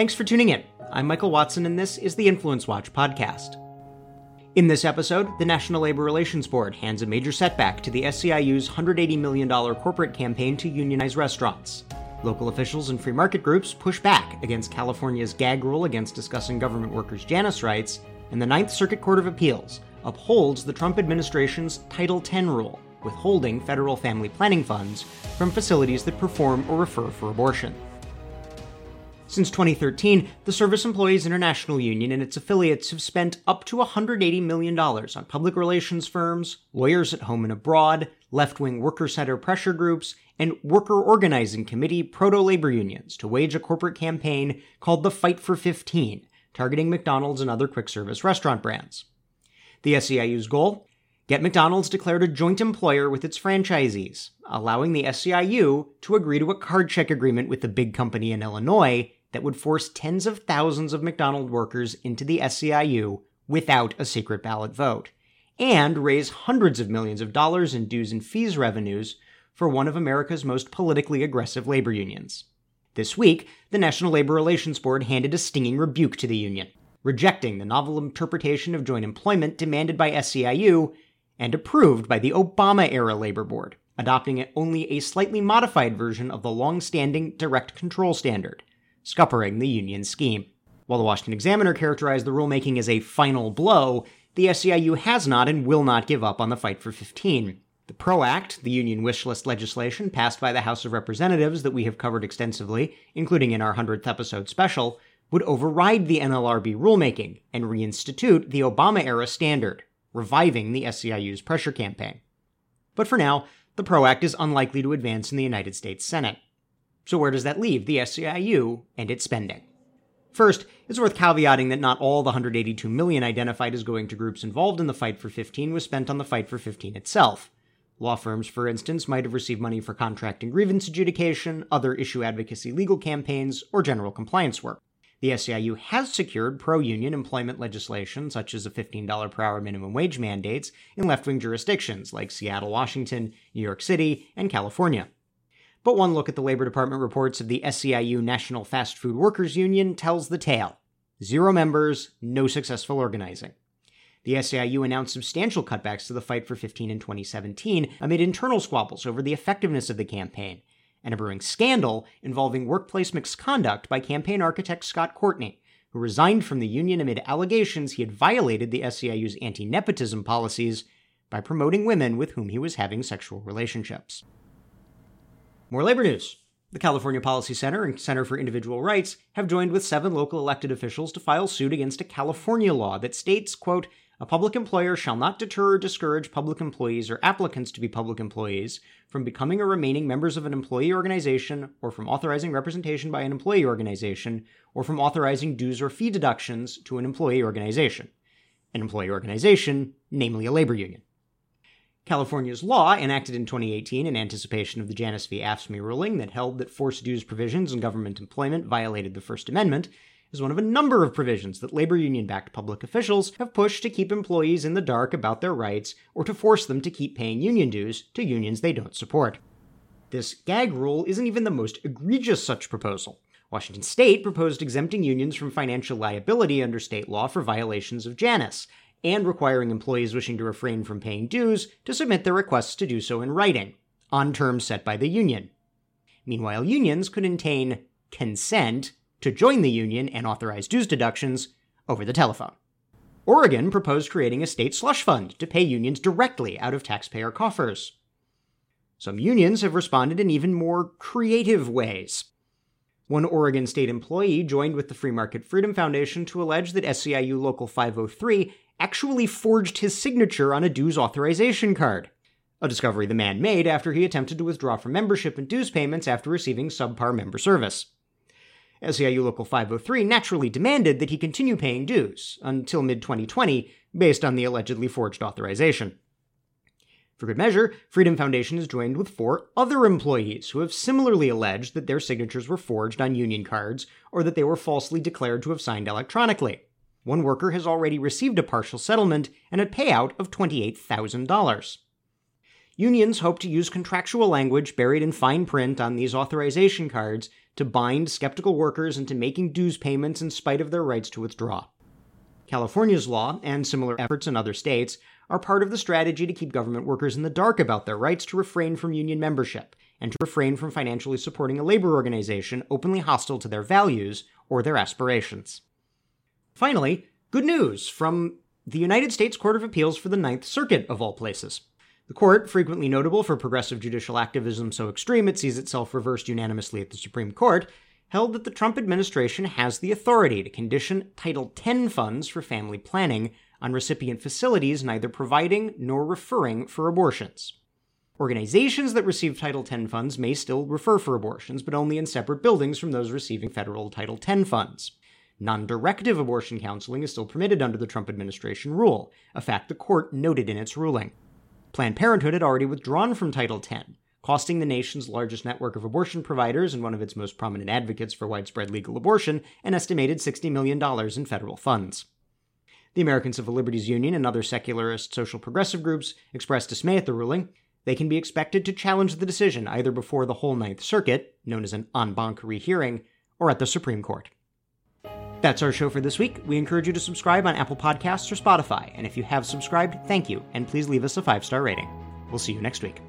Thanks for tuning in. I'm Michael Watson, and this is the Influence Watch podcast. In this episode, the National Labor Relations Board hands a major setback to the SEIU's $180 million corporate campaign to unionize restaurants. Local officials and free market groups push back against California's gag rule against discussing government workers' Janus rights, and the Ninth Circuit Court of Appeals upholds the Trump administration's Title X rule, withholding federal family planning funds from facilities that perform or refer for abortion. Since 2013, the Service Employees International Union and its affiliates have spent up to $180 million on public relations firms, lawyers at home and abroad, left wing worker center pressure groups, and worker organizing committee proto labor unions to wage a corporate campaign called the Fight for 15, targeting McDonald's and other quick service restaurant brands. The SEIU's goal? Get McDonald's declared a joint employer with its franchisees, allowing the SEIU to agree to a card check agreement with the big company in Illinois that would force tens of thousands of McDonald workers into the SEIU without a secret ballot vote, and raise hundreds of millions of dollars in dues and fees revenues for one of America's most politically aggressive labor unions. This week, the National Labor Relations Board handed a stinging rebuke to the union, rejecting the novel interpretation of joint employment demanded by SEIU and approved by the Obama era Labor Board, adopting only a slightly modified version of the long standing direct control standard scuppering the union scheme. While the Washington Examiner characterized the rulemaking as a final blow, the SEIU has not and will not give up on the fight for 15. The PRO Act, the union wish list legislation passed by the House of Representatives that we have covered extensively, including in our 100th episode special, would override the NLRB rulemaking and reinstitute the Obama era standard, reviving the SEIU's pressure campaign. But for now, the PRO Act is unlikely to advance in the United States Senate. So, where does that leave the SEIU and its spending? First, it's worth caveating that not all the 182 million identified as going to groups involved in the Fight for 15 was spent on the Fight for 15 itself. Law firms, for instance, might have received money for contract and grievance adjudication, other issue advocacy legal campaigns, or general compliance work. The SEIU has secured pro union employment legislation, such as a $15 per hour minimum wage mandates, in left wing jurisdictions like Seattle, Washington, New York City, and California. But one look at the Labor Department reports of the SEIU National Fast Food Workers Union tells the tale. Zero members, no successful organizing. The SEIU announced substantial cutbacks to the fight for 15 in 2017 amid internal squabbles over the effectiveness of the campaign, and a brewing scandal involving workplace misconduct by campaign architect Scott Courtney, who resigned from the union amid allegations he had violated the SEIU's anti nepotism policies by promoting women with whom he was having sexual relationships. More labor news. The California Policy Center and Center for Individual Rights have joined with seven local elected officials to file suit against a California law that states, quote, a public employer shall not deter or discourage public employees or applicants to be public employees from becoming or remaining members of an employee organization or from authorizing representation by an employee organization or from authorizing dues or fee deductions to an employee organization. An employee organization, namely a labor union. California's law, enacted in 2018 in anticipation of the Janus v. AFSCME ruling that held that forced dues provisions in government employment violated the First Amendment, is one of a number of provisions that labor union backed public officials have pushed to keep employees in the dark about their rights or to force them to keep paying union dues to unions they don't support. This gag rule isn't even the most egregious such proposal. Washington state proposed exempting unions from financial liability under state law for violations of Janus, and requiring employees wishing to refrain from paying dues to submit their requests to do so in writing, on terms set by the union. Meanwhile, unions could obtain consent to join the union and authorize dues deductions over the telephone. Oregon proposed creating a state slush fund to pay unions directly out of taxpayer coffers. Some unions have responded in even more creative ways. One Oregon state employee joined with the Free Market Freedom Foundation to allege that SEIU Local 503 actually forged his signature on a dues authorization card. A discovery the man made after he attempted to withdraw from membership and dues payments after receiving subpar member service. SEIU Local 503 naturally demanded that he continue paying dues until mid 2020 based on the allegedly forged authorization. For good measure, Freedom Foundation has joined with four other employees who have similarly alleged that their signatures were forged on union cards or that they were falsely declared to have signed electronically. One worker has already received a partial settlement and a payout of $28,000. Unions hope to use contractual language buried in fine print on these authorization cards to bind skeptical workers into making dues payments in spite of their rights to withdraw. California's law, and similar efforts in other states, are part of the strategy to keep government workers in the dark about their rights to refrain from union membership and to refrain from financially supporting a labor organization openly hostile to their values or their aspirations. Finally, good news from the United States Court of Appeals for the Ninth Circuit, of all places. The court, frequently notable for progressive judicial activism so extreme it sees itself reversed unanimously at the Supreme Court, held that the Trump administration has the authority to condition Title X funds for family planning on recipient facilities neither providing nor referring for abortions. Organizations that receive Title X funds may still refer for abortions, but only in separate buildings from those receiving federal Title X funds. Non directive abortion counseling is still permitted under the Trump administration rule, a fact the court noted in its ruling. Planned Parenthood had already withdrawn from Title X, costing the nation's largest network of abortion providers and one of its most prominent advocates for widespread legal abortion an estimated $60 million in federal funds. The American Civil Liberties Union and other secularist social progressive groups expressed dismay at the ruling. They can be expected to challenge the decision either before the whole Ninth Circuit, known as an en banc rehearing, or at the Supreme Court. That's our show for this week. We encourage you to subscribe on Apple Podcasts or Spotify, and if you have subscribed, thank you, and please leave us a five star rating. We'll see you next week.